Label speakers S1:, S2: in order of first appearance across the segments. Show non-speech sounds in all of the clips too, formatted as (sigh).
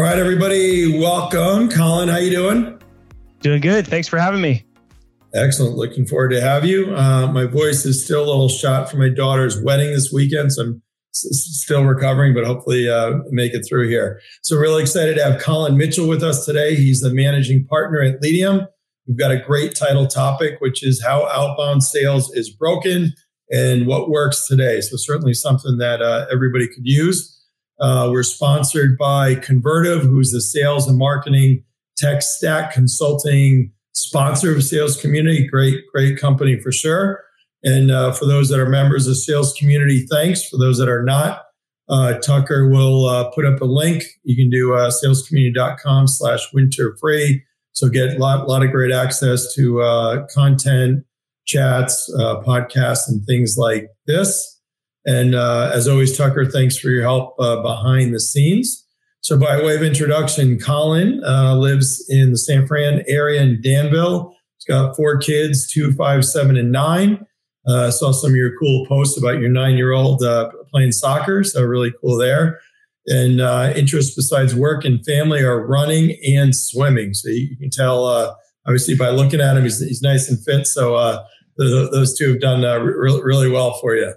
S1: All right, everybody, welcome. Collin, how you doing?
S2: Doing good. Thanks for having me.
S1: Excellent. Looking forward to have you. Uh, my voice is still a little shot from my daughter's wedding this weekend, so I'm s- still recovering, but hopefully uh, make it through here. So really excited to have Collin Mitchell with us today. He's the managing partner at Leadium. We've got a great title topic, which is how outbound sales is broken and what works today. So certainly something that uh, everybody could use. Uh, we're sponsored by Convertive, who's the sales and marketing tech stack consulting sponsor of Sales Community. Great, great company for sure. And uh, for those that are members of Sales Community, thanks. For those that are not, uh, Tucker will uh, put up a link. You can do uh, salescommunity.com slash winter free. So get a lot, lot of great access to uh, content, chats, uh, podcasts, and things like this. And uh, as always, Tucker, thanks for your help uh, behind the scenes. So, by way of introduction, Collin uh, lives in the San Fran area in Danville. He's got four kids two, five, seven, and nine. Uh, saw some of your cool posts about your nine year old uh, playing soccer. So, really cool there. And uh, interests besides work and family are running and swimming. So, you can tell, uh, obviously, by looking at him, he's, he's nice and fit. So, uh, those two have done re- really well for you.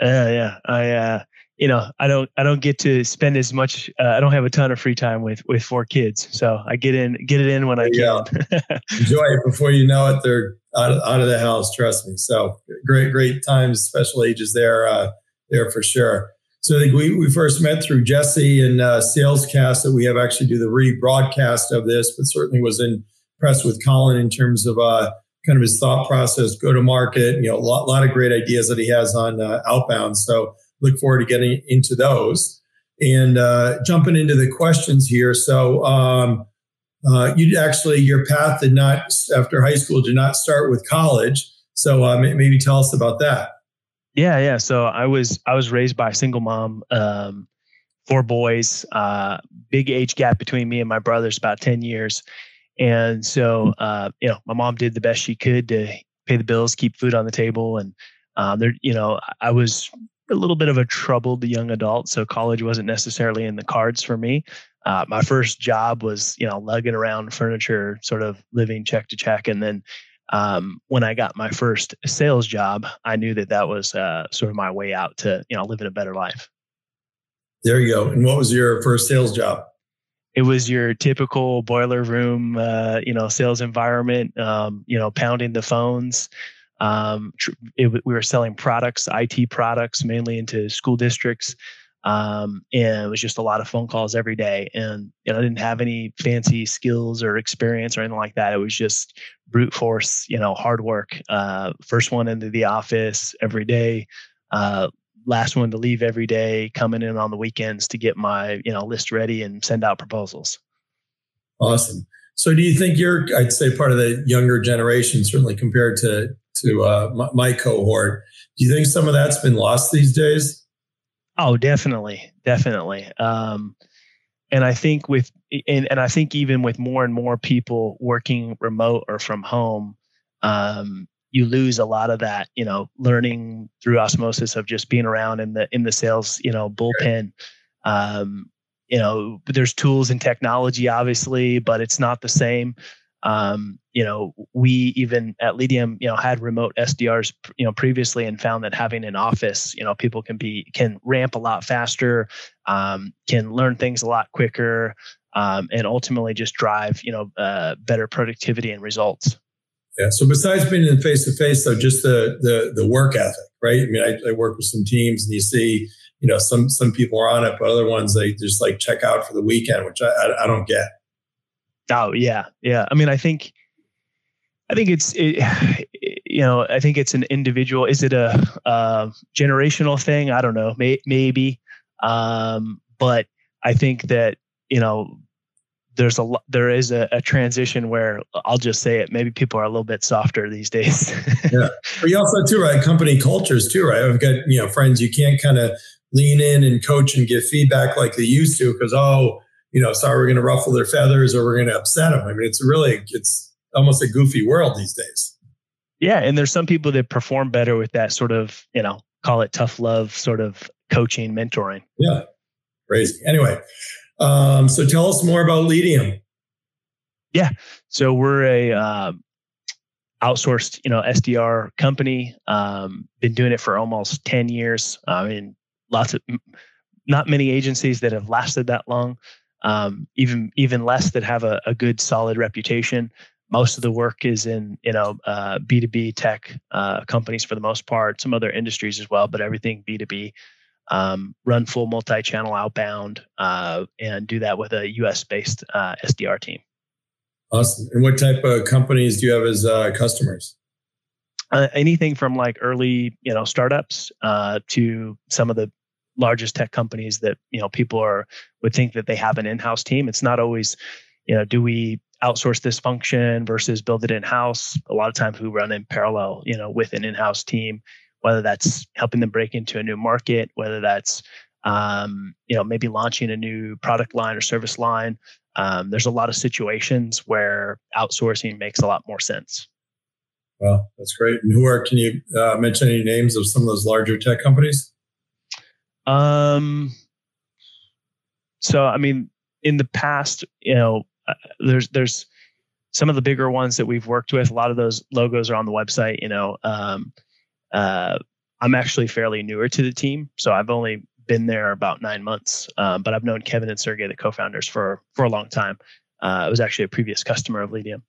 S2: Uh, yeah, I uh, you know I don't I don't get to spend as much. Uh, I don't have a ton of free time with with four kids, so I get in get it in when I can. (laughs)
S1: Enjoy it before you know it. They're out of, out of the house. Trust me. So great great times, special ages there uh, there for sure. So I think we, we first met through Jesse and uh, Salescast that we have actually do the rebroadcast of this, but certainly was impressed with Collin in terms of uh, kind of his thought process, go to market, you know, a lot, lot of great ideas that he has on uh, outbound. So look forward to getting into those and uh, jumping into the questions here. So um, uh, you actually, your path did not, after high school, did not start with college. So uh, maybe tell us about that.
S2: Yeah, yeah. So I was I was raised by a single mom, um, four boys, uh, big age gap between me and my brothers, about ten years. And so, uh, you know, my mom did the best she could to pay the bills, keep food on the table. And um, there, you know, I was a little bit of a troubled young adult, so college wasn't necessarily in the cards for me. Uh, my first job was, you know, lugging around furniture, sort of living check to check, and then um, when I got my first sales job, I knew that that was uh, sort of my way out to, you know, living a better life.
S1: There you go. And what was your first sales job?
S2: It was your typical boiler room, uh, you know, sales environment. Um, you know, pounding the phones. Um, it, we were selling products, IT products, mainly into school districts, um, and it was just a lot of phone calls every day. And you know, I didn't have any fancy skills or experience or anything like that. It was just brute force, you know, hard work. Uh, first one into the office every day. Uh, last one to leave every day, coming in on the weekends to get my you know list ready and send out proposals.
S1: Awesome. So, do you think you're, I'd say, part of the younger generation, certainly compared to to uh, my, my cohort? Do you think some of that's been lost these days?
S2: Oh, definitely, definitely. Um, and I think with and, and I think even with more and more people working remote or from home, um, you lose a lot of that, you know, learning through osmosis of just being around in the in the sales, you know, bullpen. Um, you know, there's tools and technology, obviously, but it's not the same. Um, you know, we even at Leadium, you know, had remote SDRs, you know, previously and found that having an office, you know, people can be can ramp a lot faster, um, can learn things a lot quicker, um, and ultimately just drive, you know, uh, better productivity and results.
S1: Yeah. So besides being in face to face, though, just the the the work ethic, right? I mean, I, I, work with some teams, and you see, you know, some some people are on it, but other ones they just like check out for the weekend, which I I, I don't get.
S2: Oh yeah, yeah. I mean, I think, I think it's, it, (sighs) you know, I think it's an individual. Is it a, a generational thing? I don't know. May, maybe, um, but I think that you know there's a lot there is a, a, transition where I'll just say it. Maybe people are a little bit softer these days. (laughs)
S1: yeah, but you also too right company cultures too, right? I've got you know friends you can't kind of lean in and coach and give feedback like they used to because oh you know sorry we're going to ruffle their feathers or we're going to upset them. I mean it's really it's almost a goofy world these days.
S2: Yeah, and there's some people that perform better with that sort of you know call it tough love sort of coaching mentoring.
S1: Yeah, crazy. Anyway. Um, so tell us more about Leadium.
S2: Yeah, so we're a uh, outsourced, you know, SDR company. Um, been doing it for almost ten years. I mean, lots of not many agencies that have lasted that long. Um, even even less that have a, a, good solid reputation. Most of the work is in you know B two B tech uh, companies for the most part. Some other industries as well, but everything B two B. Um, run full multi-channel outbound uh, and do that with a U.S. based uh, SDR team.
S1: Awesome. And what type of companies do you have as uh, customers?
S2: Uh, anything from like early, you know, startups uh, to some of the largest tech companies that you know people are would think that they have an in-house team. It's not always, you know, do we outsource this function versus build it in-house? A lot of times we run in parallel, you know, with an in-house team, whether that's helping them break into a new market, whether that's um, you know maybe launching a new product line or service line. Um, there's a lot of situations where outsourcing makes a lot more sense.
S1: Well, that's great. And who are? Can you uh, mention any names of some of those larger tech companies?
S2: Um, so I mean, in the past, you know, uh, there's there's some of the bigger ones that we've worked with. A lot of those logos are on the website. You know, um, uh, I'm actually fairly newer to the team, so I've only been there about nine months. Um, but I've known Kevin and Sergey, the co-founders, for for a long time. Uh, I was actually a previous customer of Leadium,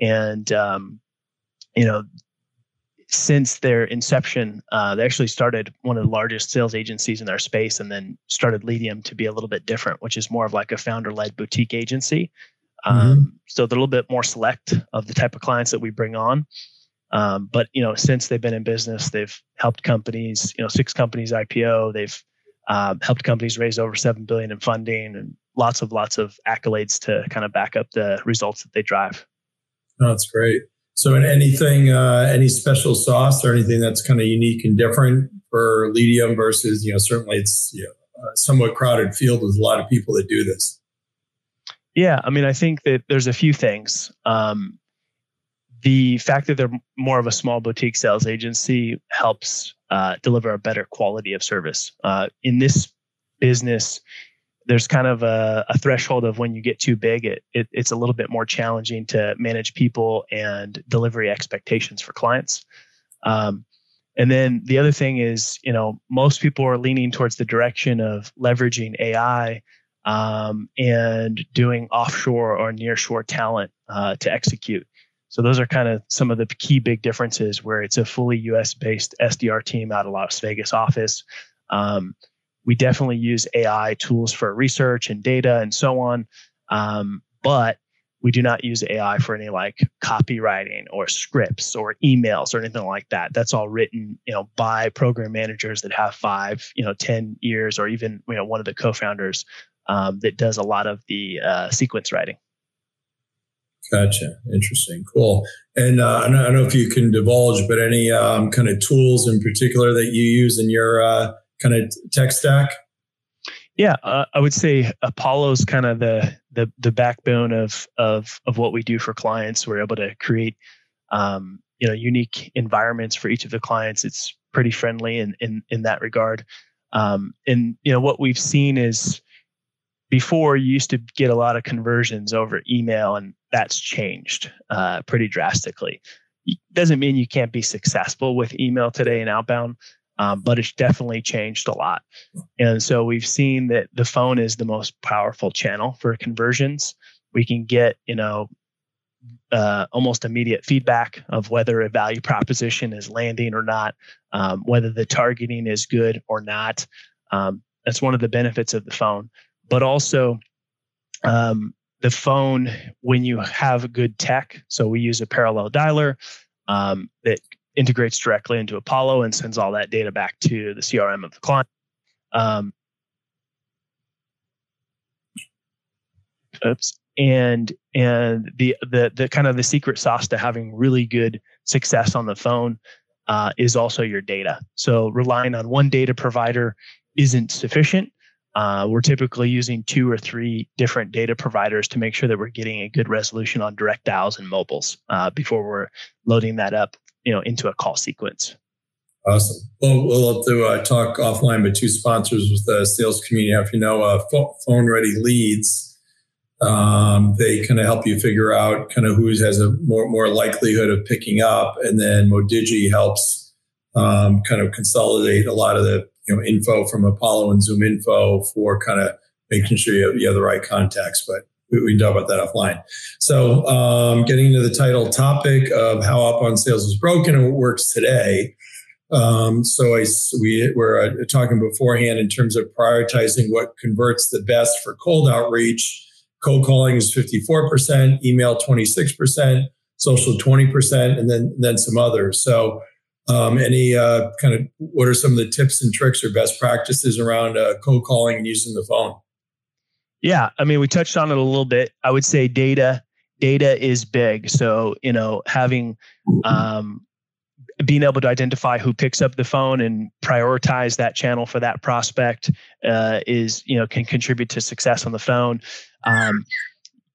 S2: and um, you know, since their inception, uh, they actually started one of the largest sales agencies in their space and then started Leadium to be a little bit different, which is more of like a founder led boutique agency. Um, mm-hmm. So they're a little bit more select of the type of clients that we bring on. Um, but you know, since they've been in business, they've helped companies, you know, six companies IPO. They've uh, helped companies raise over seven billion in funding, and lots of lots of accolades to kind of back up the results that they drive.
S1: Oh, that's great. So, in anything, uh, any special sauce or anything that's kind of unique and different for Leadium versus, you know, certainly it's you know, a somewhat crowded field with a lot of people that do this.
S2: Yeah, I mean, I think that there's a few things. Um, the fact that they're more of a small boutique sales agency helps uh, deliver a better quality of service. Uh, in this business, there's kind of a, a, threshold of when you get too big, it, it, it's a little bit more challenging to manage people and delivery expectations for clients. Um, and then the other thing is, you know, most people are leaning towards the direction of leveraging AI um, and doing offshore or nearshore talent uh, to execute. So those are kind of some of the key big differences where it's a fully US based SDR team out of Las Vegas office. Um, we definitely use AI tools for research and data and so on. Um, but we do not use AI for any like copywriting or scripts or emails or anything like that. That's all written, you know, by program managers that have five, you know, 10 years or even, you know, one of the co-founders um, that does a lot of the uh, sequence writing.
S1: Gotcha. Interesting. Cool. And uh, I, don't, know if you can divulge, but any um, kind of tools in particular that you use in your uh, kind of tech stack?
S2: Yeah, uh, I would say Apollo's kind of the the the backbone of of of what we do for clients. We're able to create um, you know unique environments for each of the clients. It's pretty friendly in in in that regard. Um, and you know what we've seen is before you used to get a lot of conversions over email, and that's changed uh, pretty drastically. It doesn't mean you can't be successful with email today and outbound, um, but it's definitely changed a lot. And so we've seen that the phone is the most powerful channel for conversions. We can get, you know, uh, almost immediate feedback of whether a value proposition is landing or not, um, whether the targeting is good or not. Um, that's one of the benefits of the phone. But also, um, the phone, when you have good tech, so we use a parallel dialer um, that integrates directly into Apollo and sends all that data back to the CRM of the client. Um, oops. And and the the the kind of the secret sauce to having really good success on the phone uh, is also your data. So relying on one data provider isn't sufficient. Uh, we're typically using two or three different data providers to make sure that we're getting a good resolution on direct dials and mobiles uh, before we're loading that up you know into a call sequence
S1: Awesome. Well, we'll have to uh, talk offline, but two sponsors with the sales community. If you know, uh, Phone Ready Leads, um, they kind of help you figure out kind of who has a more more likelihood of picking up, and then Modigie helps um, kind of consolidate a lot of the you know info from Apollo and Zoom Info for kind of making sure you have, you have the right contacts. But we, we can talk about that offline. So, um, getting into the title topic of how outbound sales is broken and what works today. Um, so I, we were uh, talking beforehand in terms of prioritizing what converts the best for cold outreach. Cold calling is 54%, email 26%, social 20%, and then, then some others. So um, any uh, kind of what are some of the tips and tricks or best practices around uh, cold calling and using the phone?
S2: Yeah, I mean, we touched on it a little bit. I would say data data is big. So you know, having um, being able to identify who picks up the phone and prioritize that channel for that prospect uh, is you know can contribute to success on the phone. Um,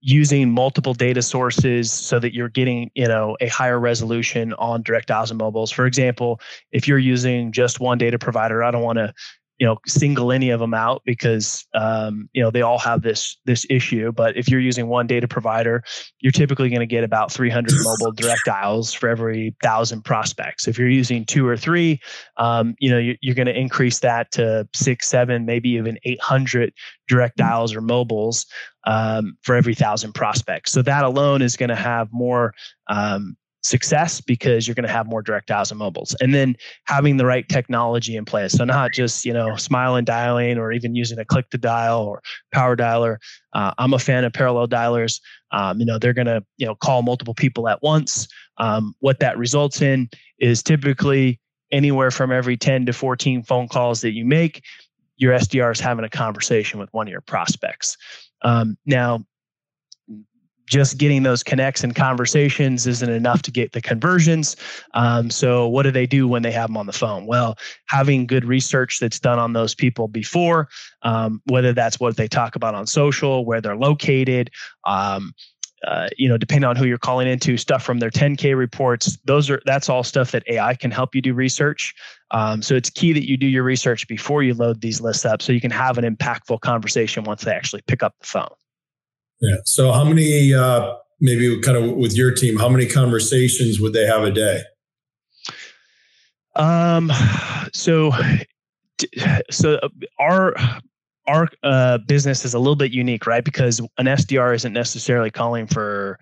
S2: using multiple data sources so that you're getting you know a higher resolution on direct dials and mobiles. For example if you're using just one data provider i don't want to you know single any of them out because um, you know they all have this this issue. But if you're using one data provider you're typically going to get about 300 (laughs) mobile direct dials for every thousand prospects. If you're using two or three um, you know you're, you're going to increase that to six seven maybe even 800 direct dials or mobiles um, for every thousand prospects. So that alone is going to have more um, success because you're going to have more direct dials and mobiles. And then having the right technology in place. So not just you know smile and dialing or even using a click to dial or power dialer. Uh, i'm a fan of parallel dialers. Um, you know they're going to you know call multiple people at once. Um, what that results in is typically anywhere from every 10 to 14 phone calls that you make your sdr is having a conversation with one of your prospects. Um, now just getting those connects and conversations isn't enough to get the conversions. Um, so, what do they do when they have them on the phone? Well, having good research that's done on those people before, um, whether that's what they talk about on social, where they're located, um, uh, you know, depending on who you're calling into, stuff from their 10K reports. Those are that's all stuff that AI can help you do research. Um, so it's key that you do your research before you load these lists up, so you can have an impactful conversation once they actually pick up the phone.
S1: Yeah. So how many, uh, maybe kind of with your team, how many conversations would they have a day?
S2: Um, so, so our, our uh, business is a little bit unique, right? Because an SDR isn't necessarily calling for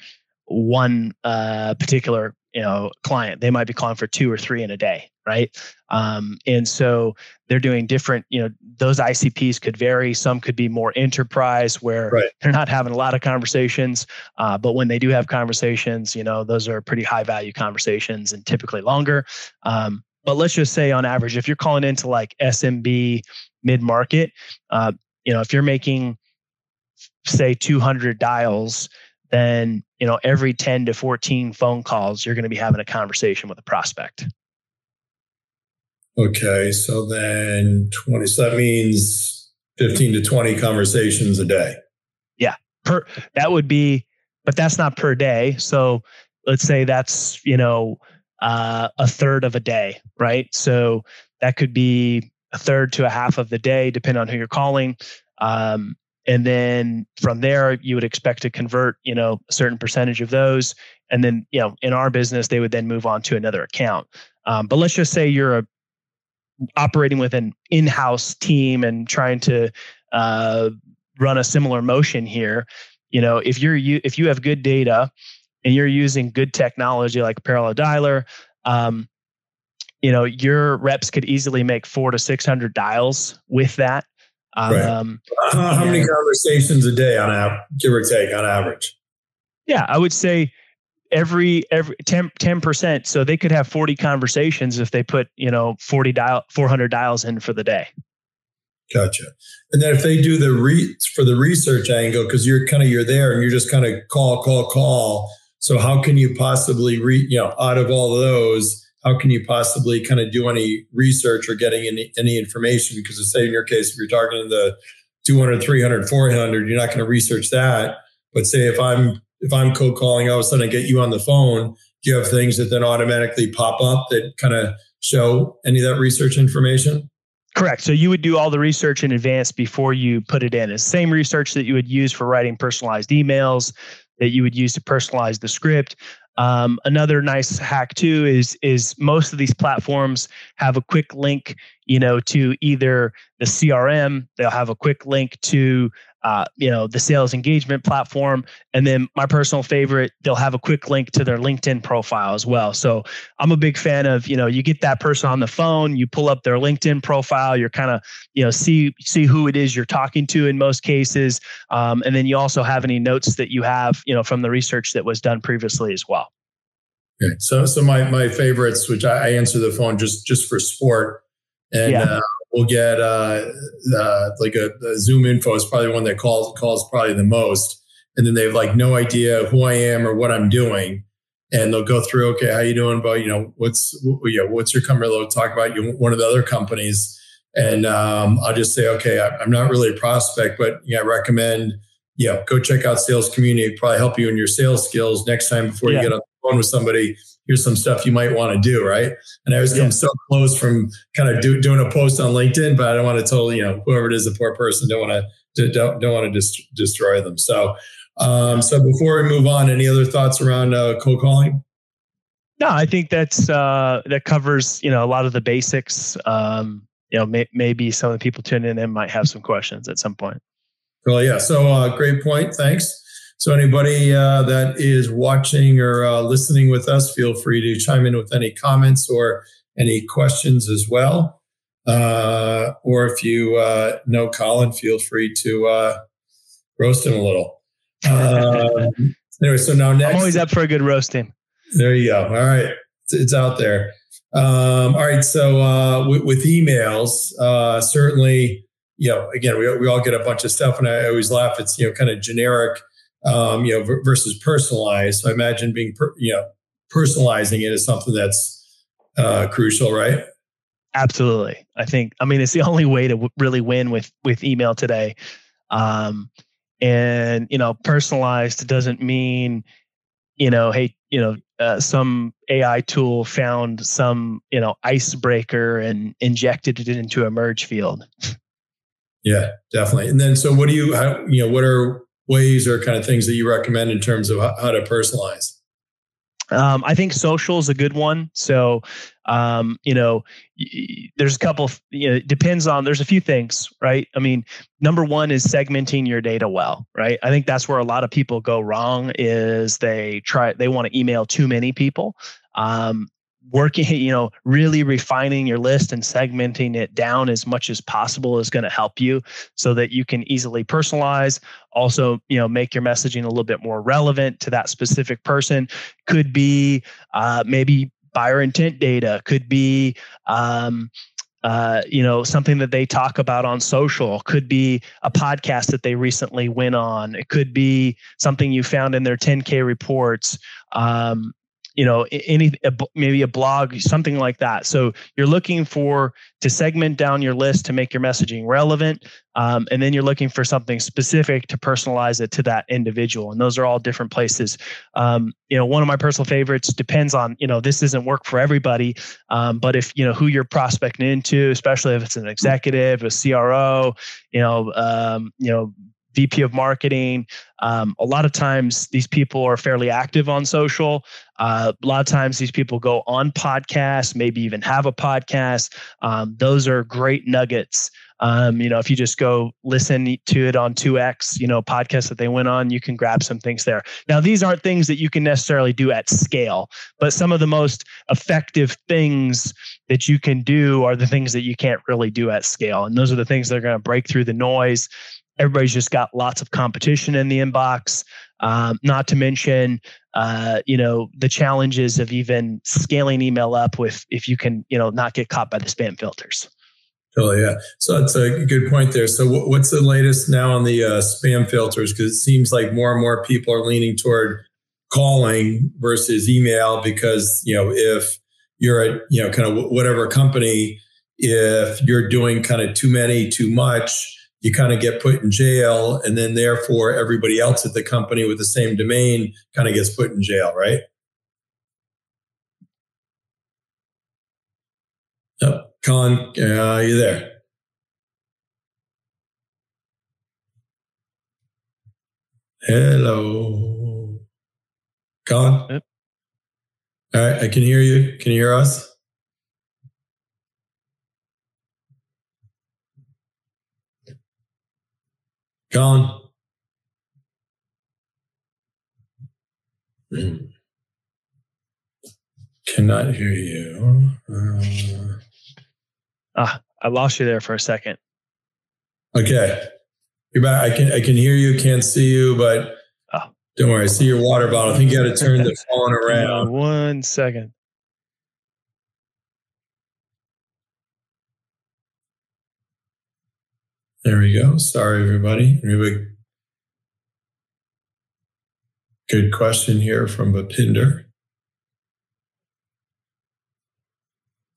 S2: one uh, particular you know client they might be calling for two or three in a day right? Um, and so they're doing different you know those icps could vary. Some could be more enterprise where right. they're not having a lot of conversations uh, but when they do have conversations you know those are pretty high value conversations and typically longer. Um, but let's just say on average if you're calling into like smb mid market uh, you know if you're making say 200 dials then you know every 10 to 14 phone calls you're going to be having a conversation with a prospect.
S1: Okay so then 20 so that means 15 to 20 conversations a day.
S2: Yeah per that would be but that's not per day so let's say that's you know uh, a third of a day right? So that could be a third to a half of the day depending on who you're calling. Um, and then from there you would expect to convert you know a certain percentage of those. And then you know in our business they would then move on to another account. Um, but let's just say you're a, operating with an in-house team and trying to uh, run a similar motion here you know if you're you if you have good data and you're using good technology like parallel dialer um, you know your reps could easily make four to six hundred dials with that
S1: um, right. how, how many conversations a day on average, give or take, on average?
S2: Yeah, I would say every every 10 percent. So they could have forty conversations if they put you know forty dial four hundred dials in for the day.
S1: Gotcha. And then if they do the re for the research angle, because you're kind of you're there and you're just kind of call, call, call. So how can you possibly re you know out of all those? How can you possibly kind of do any research or getting any, any information? Because say in your case, if you're talking the 200, 300, 400, you're not going to research that. But say if I'm if I'm cold calling, all of a sudden I get you on the phone, do you have things that then automatically pop up that kind of show any of that research information?
S2: Correct. So you would do all the research in advance before you put it in. It's the same research that you would use for writing personalized emails, that you would use to personalize the script. Um, another nice hack too is is most of these platforms have a quick link, you know, to either the CRM. They'll have a quick link to uh, you know, the sales engagement platform. And then my personal favorite, they'll have a quick link to their LinkedIn profile as well. So I'm a big fan of, you know, you get that person on the phone, you pull up their LinkedIn profile, you're kind of, you know, see see who it is you're talking to in most cases. Um, and then you also have any notes that you have, you know, from the research that was done previously as well.
S1: Okay. So so my my favorites, which I, I answer the phone just just for sport. And yeah. uh, we'll get uh, uh, like a, a, Zoom info is probably one that calls calls probably the most, and then they have like no idea who I am or what I'm doing, and they'll go through, okay, how you doing? but you know what's yeah, what's your company? They'll talk about you one of the other companies, and um, I'll just say, okay, I, am not really a prospect, but yeah, I recommend yeah, go check out Sales Community. Probably help you in your sales skills next time before yeah. you get on the phone with somebody here's some stuff you might want to do, right? And I always come so close from kind of do, doing a post on LinkedIn, but I don't want to tell you know whoever it is, the poor person, don't want to don't don't want to just destroy them. So, um, so before we move on, any other thoughts around uh, cold calling?
S2: No, I think that's uh, that covers you know a lot of the basics. Um, you know, may, maybe some of the people tuning in might have some questions at some point.
S1: Well, yeah. So, uh, great point. Thanks. So, anybody uh, that is watching or uh, listening with us, feel free to chime in with any comments or any questions as well. Uh, or if you uh, know Collin, feel free to uh, roast him a little. Um, (laughs) anyway, so now next.
S2: I'm always up for a good roasting.
S1: There you go. All right. It's, it's out there. Um, all right. So uh, with, with, emails, certainly, you know, again, we, we all get a bunch of stuff, and I always laugh. It's, you know, kind of generic um, you know, versus personalized. So I imagine being, per, you know, personalizing it is something that's uh, crucial, right?
S2: Absolutely. I think. I mean, it's the (laughs) only way to w- really win with with email today. Um, and you know, personalized doesn't mean, you know, hey, you know, uh, some AI tool found some, you know, icebreaker and injected it into a merge field. (laughs)
S1: Yeah, definitely. And then, so what do you, how, you know, what are ways or kind of things that you recommend in terms of how to personalize?
S2: Um, I think social is a good one. So, um, you know, there's a couple. You know, it depends on. There's a few things, right? I mean, number one is segmenting your data well, right? I think that's where a lot of people go wrong. Is they try they want to email too many people. Um, working (laughs) you know really refining your list and segmenting it down as much as possible is going to help you so that you can easily personalize. Also you know make your messaging a little bit more relevant to that specific person. Could be uh, maybe buyer intent data could be um, uh, you know something that they talk about on social could be a podcast that they recently went on it could be something you found in their 10k reports um, you know any maybe a blog something like that. So you're looking for to segment down your list to make your messaging relevant um, and then you're looking for something specific to personalize it to that individual and those are all different places. Um, you know one of my personal favorites depends on you know this doesn't work for everybody um, but if you know who you're prospecting into especially if it's an executive a cro you know um, you know VP of marketing. Um, a lot of times, these people are fairly active on social. Uh, a lot of times, these people go on podcasts, maybe even have a podcast. Um, those are great nuggets. Um, you know, if you just go listen to it on 2x, you know, podcast that they went on, you can grab some things there. Now, these aren't things that you can necessarily do at scale, but some of the most effective things that you can do are the things that you can't really do at scale. And those are the things that are going to break through the noise everybody's just got lots of competition in the inbox. Um, not to mention, uh, you know, the challenges of even scaling email up with if you can, you know, not get caught by the spam filters.
S1: Totally, yeah. So that's a good point there. So, what's the latest now on the uh, spam filters? Because it seems like more and more people are leaning toward calling versus email. Because you know, if you're a you know kind of whatever company, if you're doing kind of too many, too much, you kind of get put in jail and then therefore everybody else at the company with the same domain kind of gets put in jail right Collin, uh, are you there? Hello. Collin? Yep. All right, I can hear you. Can you hear us? Collin? Cannot hear you. Uh,
S2: ah, I lost you there for a second.
S1: Okay. You're back. I can I can hear you, can't see you, but oh. don't worry. I see your water bottle. I think you got to turn the (laughs) phone around.
S2: One second.
S1: There we go. Sorry, everybody. Anybody? Good question here from Bhupinder.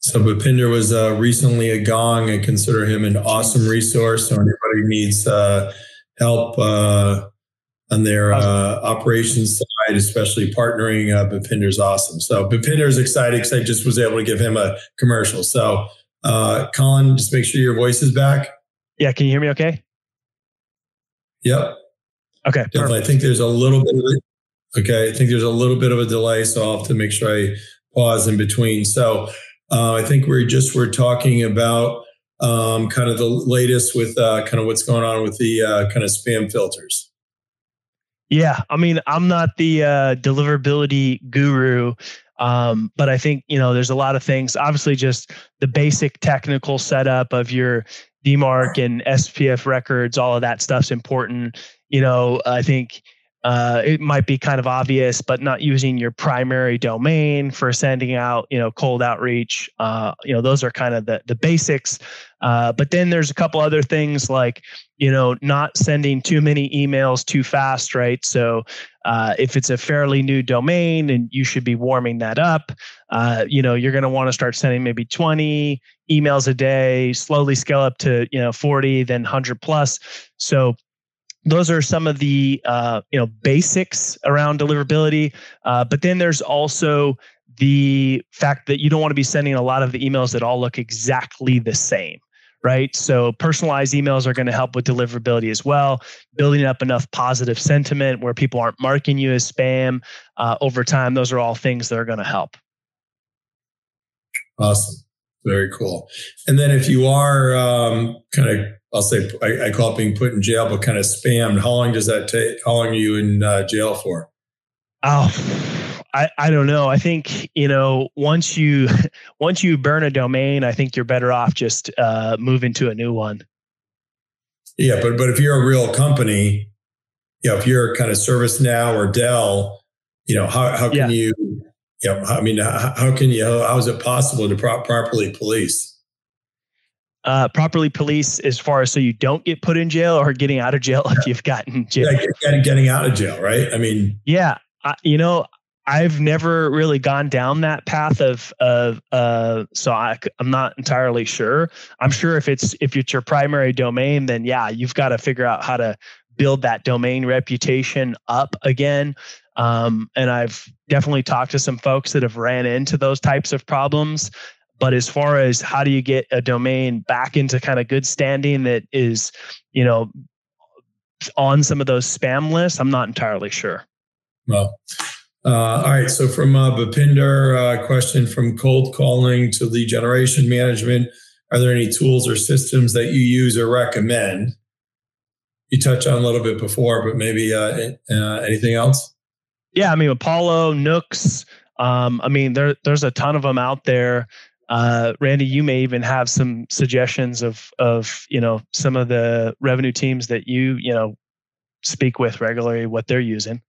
S1: So Bhupinder was uh, recently a gong. I consider him an awesome resource. So anybody needs uh, help uh, on their uh, operations side, especially partnering, uh, Bhupinder's awesome. So Bhupinder's excited because I just was able to give him a commercial. So uh, Collin, just make sure your voice is back.
S2: Yeah, can you hear me okay?
S1: Yep.
S2: Okay.
S1: I think there's a little bit of it. Okay. I think there's a little bit of a delay, so I'll have to make sure I pause in between. So uh, I think we're just we're talking about um, kind of the latest with uh, kind of what's going on with the uh, kind of spam filters.
S2: Yeah, I mean, I'm not the uh, deliverability guru, um, but I think you know there's a lot of things. Obviously, just the basic technical setup of your DMARC and SPF records, all of that stuff's important. You know, I think uh, it might be kind of obvious, but not using your primary domain for sending out, you know, cold outreach. Uh, you know, those are kind of the the basics. Uh, but then there's a couple other things like, you know, not sending too many emails too fast, right? So uh, if it's a fairly new domain and you should be warming that up, uh, you know, you're going to want to start sending maybe 20 emails a day, slowly scale up to, you know, 40, then 100 plus. So those are some of the uh, you know basics around deliverability. Uh, but then there's also the fact that you don't want to be sending a lot of the emails that all look exactly the same right? So personalized emails are going to help with deliverability as well. Building up enough positive sentiment where people aren't marking you as spam uh, over time. Those are all things that are going to help.
S1: Awesome. Very cool. And then if you are um, kind of I'll say I, I, call it being put in jail, but kind of spammed. How long does that take? How long are you in uh, jail for?
S2: Oh, I, I don't know. I think you know once you (laughs) once you burn a domain, I think you're better off just uh, moving to a new one.
S1: Yeah, but but if you're a real company, you know, if you're kind of ServiceNow or Dell, you know, how how can yeah. you, you know, I mean, how, how can you? How, how is it possible to pro- properly police?
S2: Uh, properly police as far as so you don't get put in jail or getting out of jail if you've gotten jail.
S1: Yeah, getting, out of jail, right? I mean,
S2: yeah, I, you know, I've never really gone down that path of of uh, so I, I'm not entirely sure. I'm sure if it's if it's your primary domain, then yeah, you've got to figure out how to build that domain reputation up again. Um, and I've definitely talked to some folks that have ran into those types of problems. But as far as how do you get a domain back into kind of good standing that is, you know, on some of those spam lists, I'm not entirely sure.
S1: Well, uh, all right. So from uh, Bhupinder, uh, question from cold calling to lead generation management. Are there any tools or systems that you use or recommend? You touched on a little bit before, but maybe uh, uh, anything else?
S2: Yeah, I mean Apollo, Nooks. Um, I mean there, there's a ton of them out there. Uh, Randy, you may even have some suggestions of of you know some of the revenue teams that you you know speak with regularly, what they're using.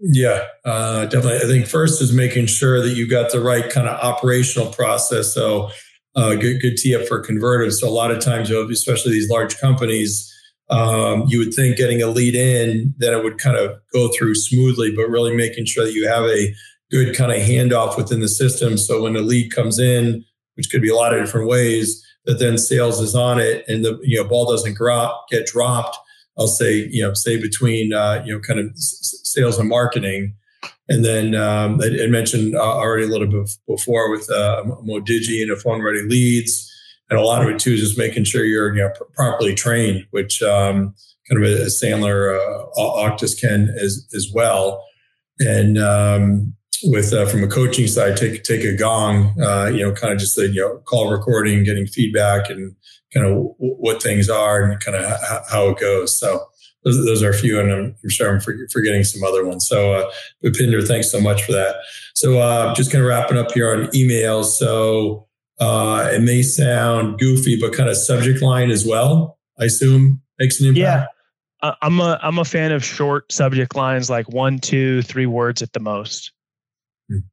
S1: Yeah, uh, definitely. I think first is making sure that you got the right kind of operational process. So, uh, good good tee up for converters. So a lot of times, especially these large companies, um, you would think getting a lead in, that it would kind of go through smoothly, but really making sure that you have a good kind of handoff within the system. So when a lead comes in, which could be a lot of different ways, that then sales is on it and the you know ball doesn't drop, get dropped. I'll say you know say between uh, you know kind of sales and marketing, And then um, I, I, mentioned uh, already a little bit before with uh, Modigie and a phone ready leads. And a lot of it too is just making sure you're you know, properly trained, which um, kind of a, a Sandler uh, Octus can as, as well. And um, with uh, from a coaching side, take take a gong, uh, you know, kind of just the you know call recording, getting feedback, and kind of w- what things are and kind of h- how it goes. So those, those, are a few, and I'm, sure I'm forgetting some other ones. So, uh, Bhupinder, thanks so much for that. So, uh, just kind of wrapping up here on emails. So, uh, it may sound goofy, but kind of subject line as well. I assume makes an impact.
S2: Yeah, I'm a I'm a fan of short subject lines, like one, two, three words at the most.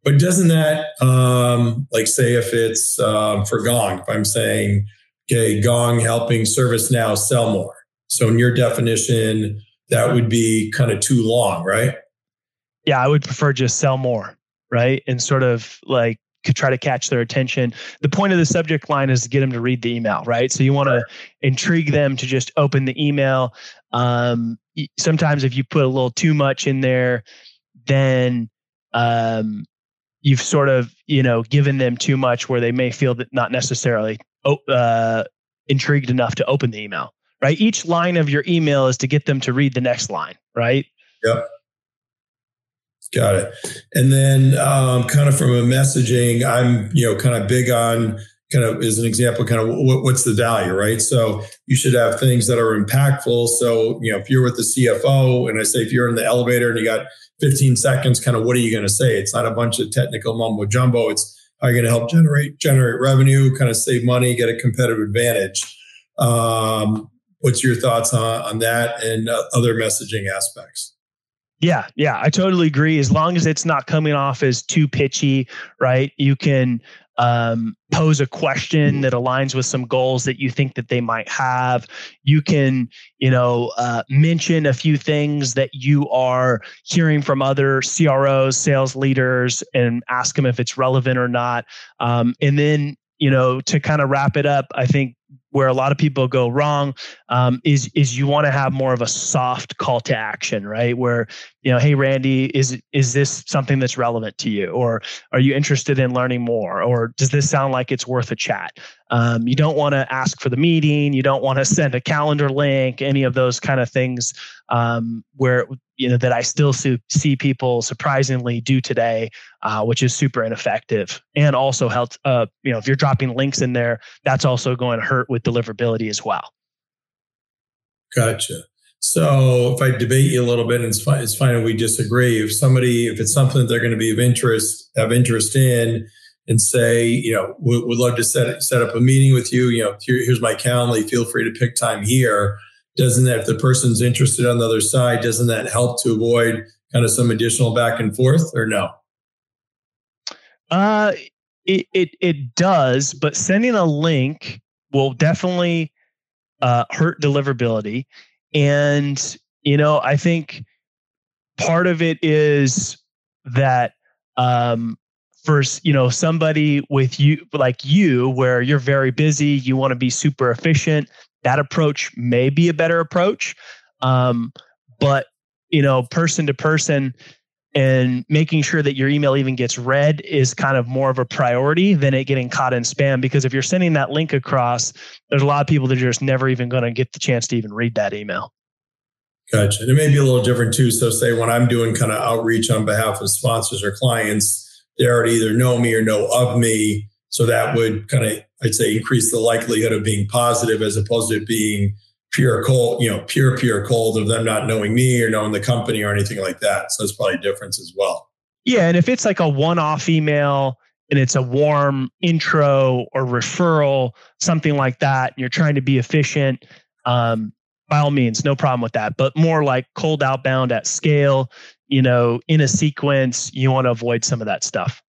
S1: But doesn't that, um, like, say if it's um, for Gong, if I'm saying, okay, Gong helping ServiceNow sell more. So in your definition, that would be kind of too long, right?
S2: Yeah, I would prefer just sell more, right? And sort of like try to catch their attention. The point of the subject line is to get them to read the email, right? So you want to intrigue them to just open the email. Um, sometimes if you put a little too much in there, then um, you've sort of you know given them too much where they may feel that not necessarily uh, intrigued enough to open the email right? Each line of your email is to get them to read the next line right?
S1: Yep. Got it. And then um, kind of from a messaging i'm you know kind of big on kind of as an example kind of what, what's the value right? So you should have things that are impactful. So you know if you're with the cfo and i say if you're in the elevator and you got 15 seconds, kind of what are you going to say? It's not a bunch of technical mumbo jumbo. It's how are you're going to help generate generate revenue, kind of save money, get a competitive advantage. Um, what's your thoughts on, on that and uh, other messaging aspects?
S2: Yeah, yeah, I totally agree. As long as it's not coming off as too pitchy, right? You can um, pose a question that aligns with some goals that you think that they might have. You can, you know, uh, mention a few things that you are hearing from other CROs, sales leaders, and ask them if it's relevant or not. Um, and then, you know, to kind of wrap it up, I think where a lot of people go wrong um, is is you want to have more of a soft call to action, right? Where you know, hey Randy, is is this something that's relevant to you, or are you interested in learning more, or does this sound like it's worth a chat? Um, you don't want to ask for the meeting. You don't want to send a calendar link. Any of those kind of things um, where you know that I still see, people surprisingly do today, uh, which is super ineffective and also helps. Uh, you know, if you're dropping links in there, that's also going to hurt with deliverability as well.
S1: Gotcha. So if I debate you a little bit, and it's fine, it's fine if we disagree. If somebody, if it's something that they're going to be of interest, have interest in, and say, you know, we, would love to set set up a meeting with you. You know, here, here's my calendar. Feel free to pick time here doesn't that if the person's interested on the other side doesn't that help to avoid kind of some additional back and forth or no?
S2: Uh it it, it does but sending a link will definitely uh, hurt deliverability. And you know i think part of it is that um first you know somebody with you like you where you're very busy you want to be super efficient that approach may be a better approach. Um, but you know, person to person and making sure that your email even gets read is kind of more of a priority than it getting caught in spam. Because if you're sending that link across, there's a lot of people that are just never even going to get the chance to even read that email.
S1: Gotcha. And it may be a little different too. So, say when I'm doing kind of outreach on behalf of sponsors or clients, they already either know me or know of me. So that would kind of, I'd say, increase the likelihood of being positive as opposed to being pure cold, you know, pure, pure cold of them not knowing me or knowing the company or anything like that. So that's probably a difference as well.
S2: Yeah. And if it's like a one off email and it's a warm intro or referral, something like that, and you're trying to be efficient, um, by all means, no problem with that. But more like cold outbound at scale, you know, in a sequence, you want to avoid some of that stuff.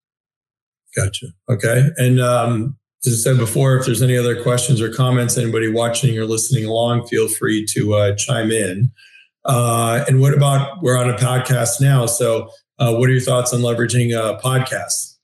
S1: Gotcha. Okay. And um, as I said before, if there's any other questions or comments, anybody watching or listening along, feel free to uh, chime in. Uh, and what about we're on a podcast now? So, uh, what are your thoughts on leveraging uh, podcasts?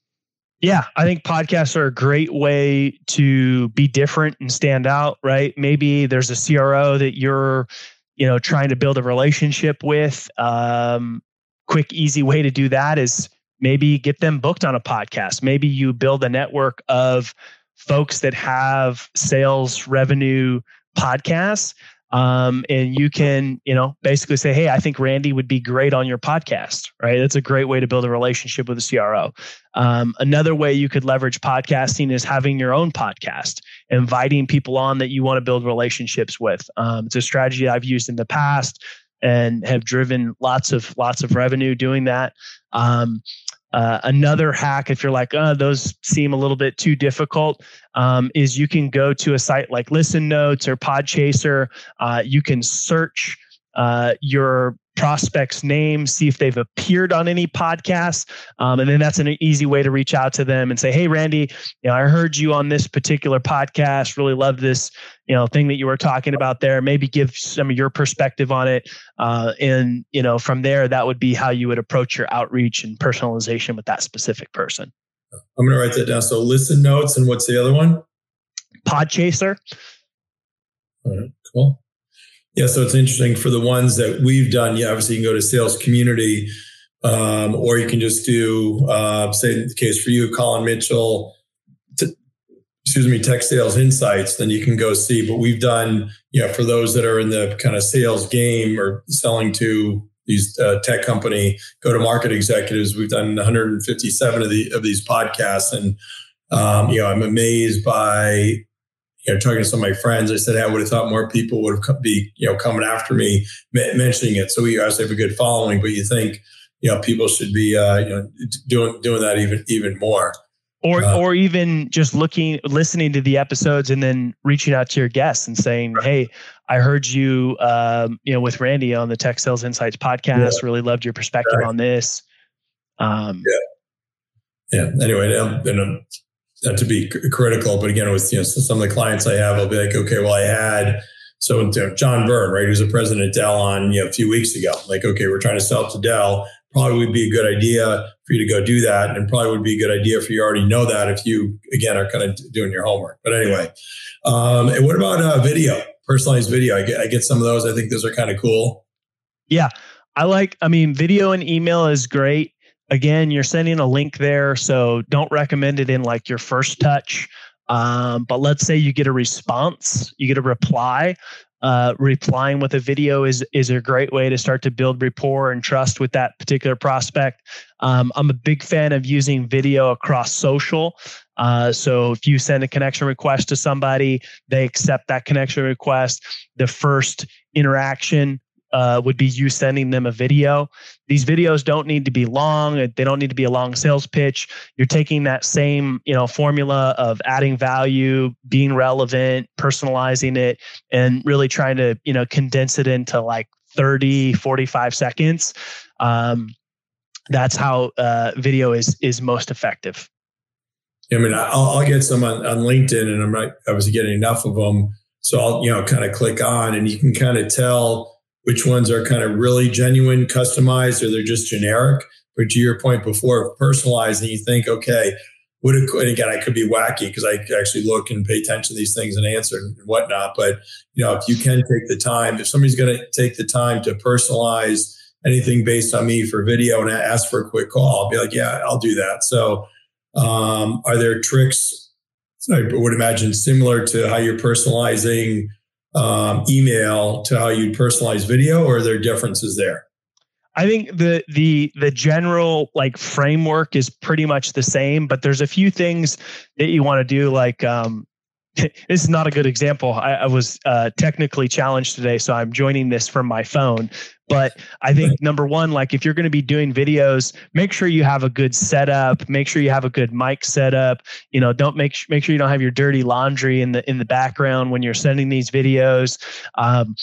S2: Yeah, I think podcasts are a great way to be different and stand out, right? Maybe there's a CRO that you're, you know, trying to build a relationship with. Um, quick, easy way to do that is maybe get them booked on a podcast. Maybe you build a network of folks that have sales revenue podcasts um, and you can you know basically say hey i think randy would be great on your podcast right? That's a great way to build a relationship with a cro um, another way you could leverage podcasting is having your own podcast inviting people on that you want to build relationships with. Um, it's a strategy i've used in the past and have driven lots of lots of revenue doing that um, uh, another hack, if you're like, oh, those seem a little bit too difficult, um, is you can go to a site like Listen Notes or Podchaser. Uh, you can search uh, your prospect's name, see if they've appeared on any podcasts. Um, and then that's an easy way to reach out to them and say, Hey, Randy, you know, I heard you on this particular podcast, really love this, you know, thing that you were talking about there. Maybe give some of your perspective on it. Uh, and, you know, from there, that would be how you would approach your outreach and personalization with that specific person.
S1: I'm going to write that down. So listen notes. And what's the other one?
S2: Podchaser.
S1: All right, cool. Yeah, so it's interesting for the ones that we've done. Yeah, obviously you can go to sales community, um, or you can just do, uh, say, the case for you, Collin Mitchell, t- excuse me, tech sales insights. Then you can go see. But we've done, you know, for those that are in the kind of sales game or selling to these uh, tech company go to market executives, we've done 157 of the of these podcasts, and um, you know, I'm amazed by you know, talking to some of my friends, I said, I would have thought more people would have be, you know, coming after me mentioning it. So we obviously have a good following, but you think, you know, people should be, uh, you know, doing doing that even even more.
S2: Or, uh, or even just looking, listening to the episodes, and then reaching out to your guests and saying, right. "Hey, I heard you, um, you know, with Randy on the Tech Sales Insights podcast. Yeah. Really loved your perspective right. on this."
S1: Um, yeah, yeah. Anyway, um, and um, not to be critical, but again, with you know some of the clients I have, I'll be like, okay, well, I had so John Byrne, right, who's the president of Dell on you know a few weeks ago. Like, okay, we're trying to sell to Dell. Probably would be a good idea for you to go do that, and probably would be a good idea for you already know that if you again are kind of doing your homework. But anyway, um, and what about uh, video, personalized video? I get, I get some of those. I think those are kind of cool.
S2: Yeah, I like. I mean, video and email is great again, you're sending a link there, so don't recommend it in like your first touch. Um, but let's say you get a response, you get a reply. Uh, replying with a video is is a great way to start to build rapport and trust with that particular prospect. Um, I'm a big fan of using video across social. Uh, so if you send a connection request to somebody, they accept that connection request. The first interaction uh, would be you sending them a video. These videos don't need to be long. They don't need to be a long sales pitch. You're taking that same, you know, formula of adding value, being relevant, personalizing it, and really trying to, you know, condense it into like 30, 45 seconds. Um, that's how uh, video is is most effective.
S1: I mean, I'll, I'll get some on, on LinkedIn, and I'm not was getting enough of them. So I'll, you know, kind of click on, and you can kind of tell which ones are kind of really genuine, customized, or they're just generic. But to your point before, personalizing, you think, okay, would it, and again, I could be wacky because I actually look and pay attention to these things and answer and whatnot. But you know, if you can take the time, if somebody's going to take the time to personalize anything based on me for video and ask for a quick call, I'll be like, yeah, I'll do that. So, um, are there tricks? I would imagine similar to how you're personalizing um, email to how you'd personalize video, or are there differences there?
S2: I think the the the general like framework is pretty much the same, but there's a few things that you want to do, like um, (laughs) this is not a good example. I, I was uh, technically challenged today, so I'm joining this from my phone. But I think number one, like if you're going to be doing videos, make sure you have a good setup. Make sure you have a good mic setup. You know, don't make make sure you don't have your dirty laundry in the in the background when you're sending these videos. Um,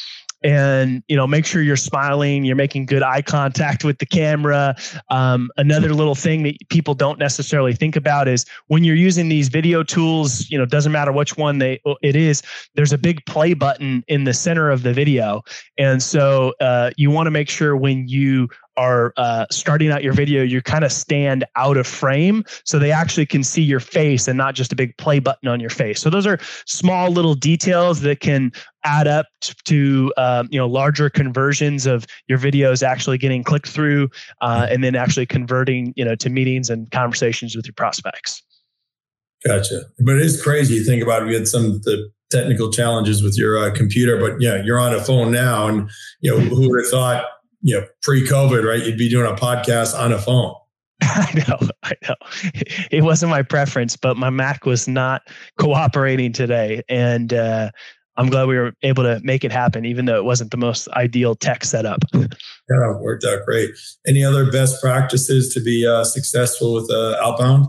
S2: and you know make sure you're smiling you're making good eye contact with the camera. Um, another little thing that people don't necessarily think about is when you're using these video tools you know doesn't matter which one they it is there's a big play button in the center of the video. And so uh, you want to make sure when you are uh, starting out your video, you kind of stand out of frame so they actually can see your face and not just a big play button on your face. So those are small little details that can add up to um, you know larger conversions of your videos actually getting clicked through uh, and then actually converting you know to meetings and conversations with your prospects.
S1: Gotcha. But it is crazy. You think about it. We had some the technical challenges with your uh, computer, but yeah, you're on a phone now, and you know who would have thought you know pre-COVID, right? You'd be doing a podcast on a phone. (laughs)
S2: I know, I know. (laughs) It wasn't my preference, but my Mac was not cooperating today, and uh, I'm glad we were able to make it happen, even though it wasn't the most ideal tech setup. (laughs)
S1: Yeah, worked out great. Any other best practices to be uh, successful with uh, outbound?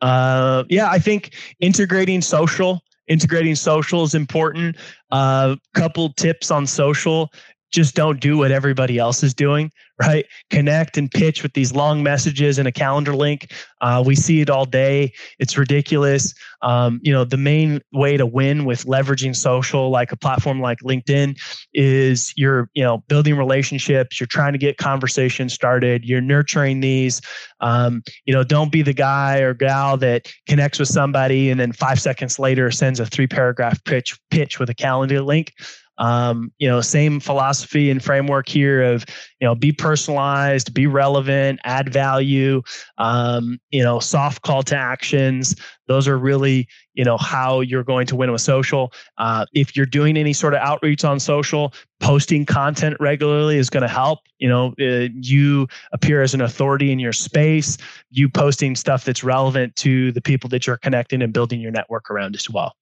S2: Uh, yeah, I think integrating social, integrating social is important. A uh, couple tips on social just don't do what everybody else is doing, right? Connect and pitch with these long messages and a calendar link. Uh, we see it all day. It's ridiculous. Um, you know, the main way to win with leveraging social, like a platform like LinkedIn, is you're, you know, building relationships. You're trying to get conversations started. You're nurturing these. Um, you know, don't be the guy or gal that connects with somebody and then five seconds later sends a three paragraph pitch pitch with a calendar link. Um, you know, same philosophy and framework here of, you know, be personalized, be relevant, add value, um, you know, soft call to actions. Those are really, you know, how you're going to win with social. Uh, if you're doing any sort of outreach on social, posting content regularly is going to help. You know, uh, you appear as an authority in your space, you posting stuff that's relevant to the people that you're connecting and building your network around as well.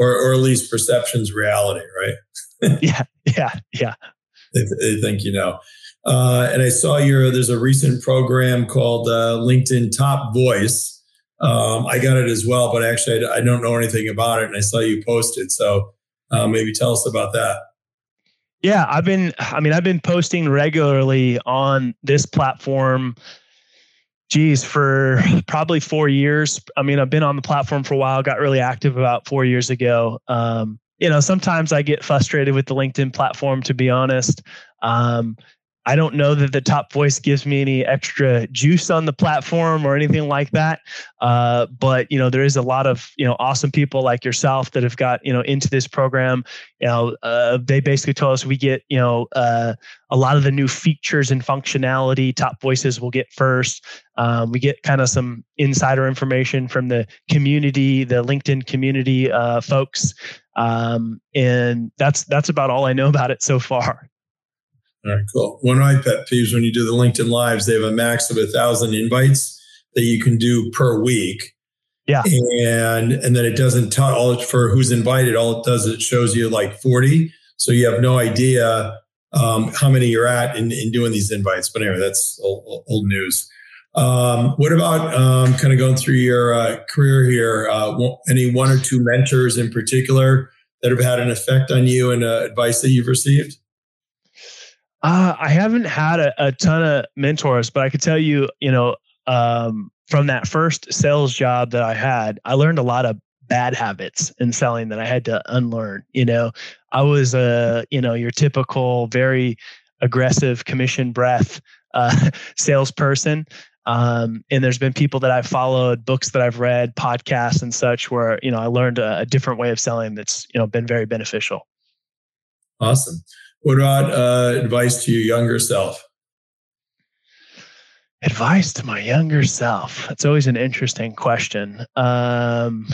S1: Or, or at least perception's reality, right? (laughs)
S2: yeah, yeah, yeah.
S1: They, they, think you know. Uh, and I saw your there's a recent program called uh, LinkedIn Top Voice. Um, I got it as well, but actually I, I, don't know anything about it, and I saw you posted. So uh, maybe tell us about that.
S2: Yeah, I've been. I mean, I've been posting regularly on this platform. Geez, for (laughs) probably four years. I mean, I've been on the platform for a while. Got really active about four years ago. Um, you know, sometimes I get frustrated with the LinkedIn platform, to be honest. Um, I don't know that the top voice gives me any extra juice on the platform or anything like that. Uh, but you know, there is a lot of you know awesome people like yourself that have got you know into this program. You know, uh, they basically told us we get you know uh, a lot of the new features and functionality. Top voices will get first. Um, we get kind of some insider information from the community, the LinkedIn community uh, folks, um, and that's that's about all I know about it so far.
S1: All right, cool. One of my pet peeves when you do the LinkedIn lives, they have a max of a thousand invites that you can do per week.
S2: Yeah.
S1: And and then it doesn't tell all for who's invited. All it does is it shows you like 40. So you have no idea um, how many you're at in, in doing these invites. But anyway, that's old, old news. Um, what about um, kind of going through your uh, career here? Uh, any one or two mentors in particular that have had an effect on you and uh, advice that you've received?
S2: Uh, I haven't had a, a, ton of mentors, but I could tell you, you know, um, from that first sales job that I had, I learned a lot of bad habits in selling that I had to unlearn. You know, I was a, you know, your typical very aggressive commission breath uh, (laughs) salesperson. Um, and there's been people that I've followed, books that I've read, podcasts and such, where you know I learned a, a different way of selling that's you know been very beneficial.
S1: Awesome. What about uh, advice to your younger self?
S2: Advice to my younger self. That's always an interesting question. Um,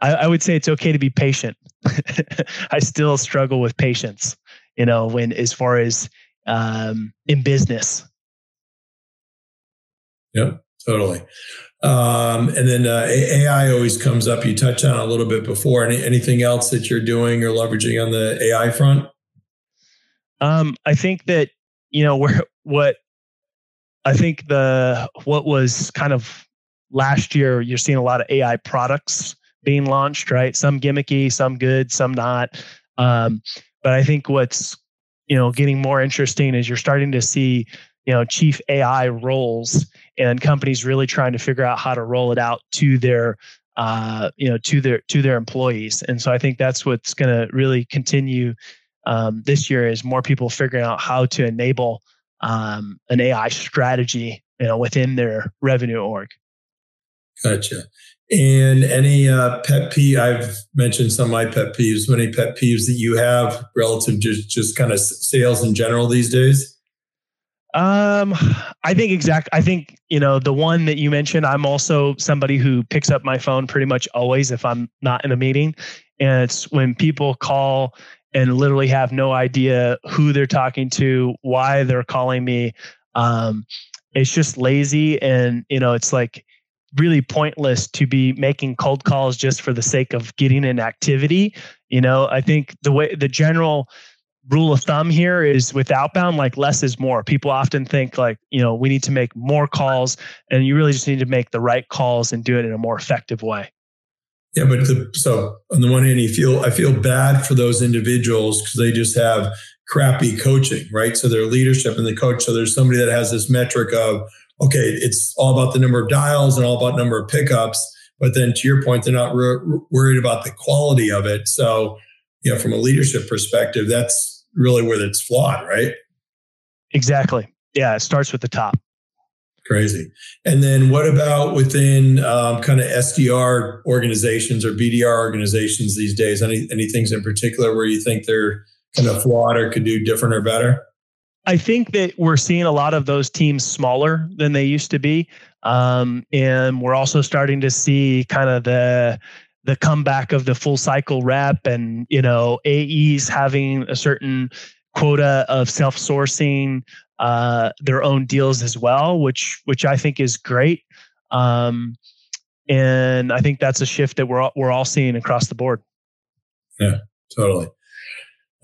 S2: I, I would say it's okay to be patient. (laughs) I still struggle with patience, you know, when as far as um, in business.
S1: Yep, totally. Um, and then uh, AI always comes up. You touched on a little bit before. Any, anything else that you're doing or leveraging on the AI front?
S2: Um, I think that you know (laughs) where what I think the what was kind of last year. You're seeing a lot of AI products being launched, right? Some gimmicky, some good, some not. Um, but I think what's you know getting more interesting is you're starting to see you know chief AI roles and companies really trying to figure out how to roll it out to their uh, you know to their to their employees and so i think that's what's going to really continue um, this year is more people figuring out how to enable um, an AI strategy, you know, within their revenue org.
S1: Gotcha. And any uh, pet peeve? I've mentioned some of my pet peeves. Any pet peeves that you have relative to just, just kind of sales in general these days?
S2: Um, I think exact. I think you know the one that you mentioned. I'm also somebody who picks up my phone pretty much always if I'm not in a meeting, and it's when people call and literally have no idea who they're talking to, why they're calling me. Um, it's just lazy, and you know, it's like really pointless to be making cold calls just for the sake of getting an activity. You know, I think the way the general rule of thumb here is with outbound, like less is more. People often think like, you know, we need to make more calls and you really just need to make the right calls and do it in a more effective way.
S1: Yeah, but the, so on the one hand, you feel I feel bad for those individuals because they just have crappy coaching, right? So their leadership and the coach. So there's somebody that has this metric of okay, it's all about the number of dials and all about number of pickups. But then to your point, they're not re- worried about the quality of it. So, you know, from a leadership perspective, that's really where it's flawed, right?
S2: Exactly. Yeah, it starts with the top.
S1: Crazy. And then what about within um, kind of SDR organizations or BDR organizations these days? Any any things in particular where you think they're kind of flawed or could do different or better?
S2: I think that we're seeing a lot of those teams smaller than they used to be. Um, and we're also starting to see kind of the the comeback of the full cycle rep and you know AEs having a certain quota of self sourcing uh, their own deals as well, which which I think is great. Um, and I think that's a shift that we're all, we're all seeing across the board.
S1: Yeah, totally.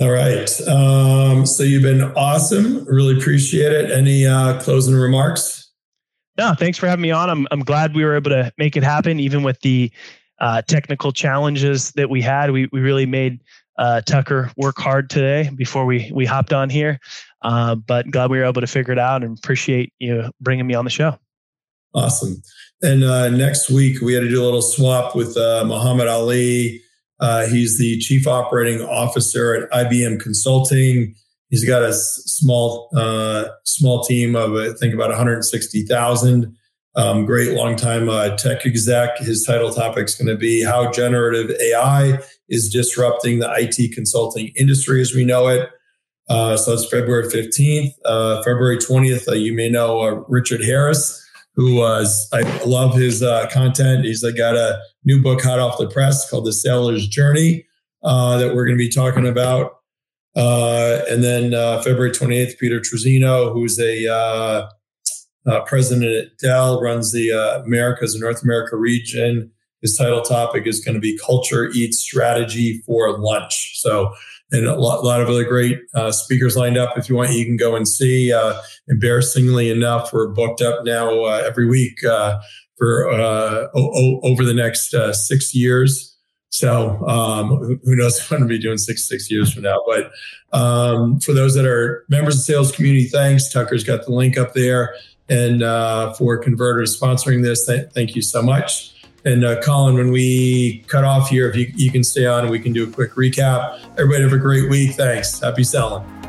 S1: All right. Um, so you've been awesome. Really appreciate it. Any uh, closing remarks?
S2: No, thanks for having me on. I'm I'm glad we were able to make it happen, even with the uh, technical challenges that we had. We we really made uh, Tucker work hard today before we we hopped on here. Uh, but glad we were able to figure it out and appreciate you bringing me on the show.
S1: Awesome. And uh, next week we had to do a little swap with uh, Mohamad Ali. Uh, he's the chief operating officer at IBM Consulting. He's got a small uh, small team of I think about 160,000 um, great longtime uh, tech exec. His title topic is going to be How Generative AI is Disrupting the IT Consulting Industry as we know it. Uh, so that's February 15th. Uh, February 20th, uh, you may know uh, Richard Harris, who was, I love his uh, content. He's got a new book hot off the press called The Seller's Journey that we're going to be talking about. and then February 28th, Peter Truzzino, who's a uh, president at Dell, runs the uh, Americas and North America region. His title topic is going to be Culture Eats Strategy for Lunch. So, and a lot, lot of other great uh, speakers lined up. If you want, you can go and see. Uh, embarrassingly enough, we're booked up now uh, every week uh, for o- over the next six years. So um, who knows what I'm going to be doing six six years from now. But um, for those that are members of the sales community, thanks. Tucker's got the link up there. And uh, for Converters sponsoring this, th- thank you so much. And uh, Collin, when we cut off here, if you, you can stay on and we can do a quick recap. Everybody have a great week. Thanks. Happy selling.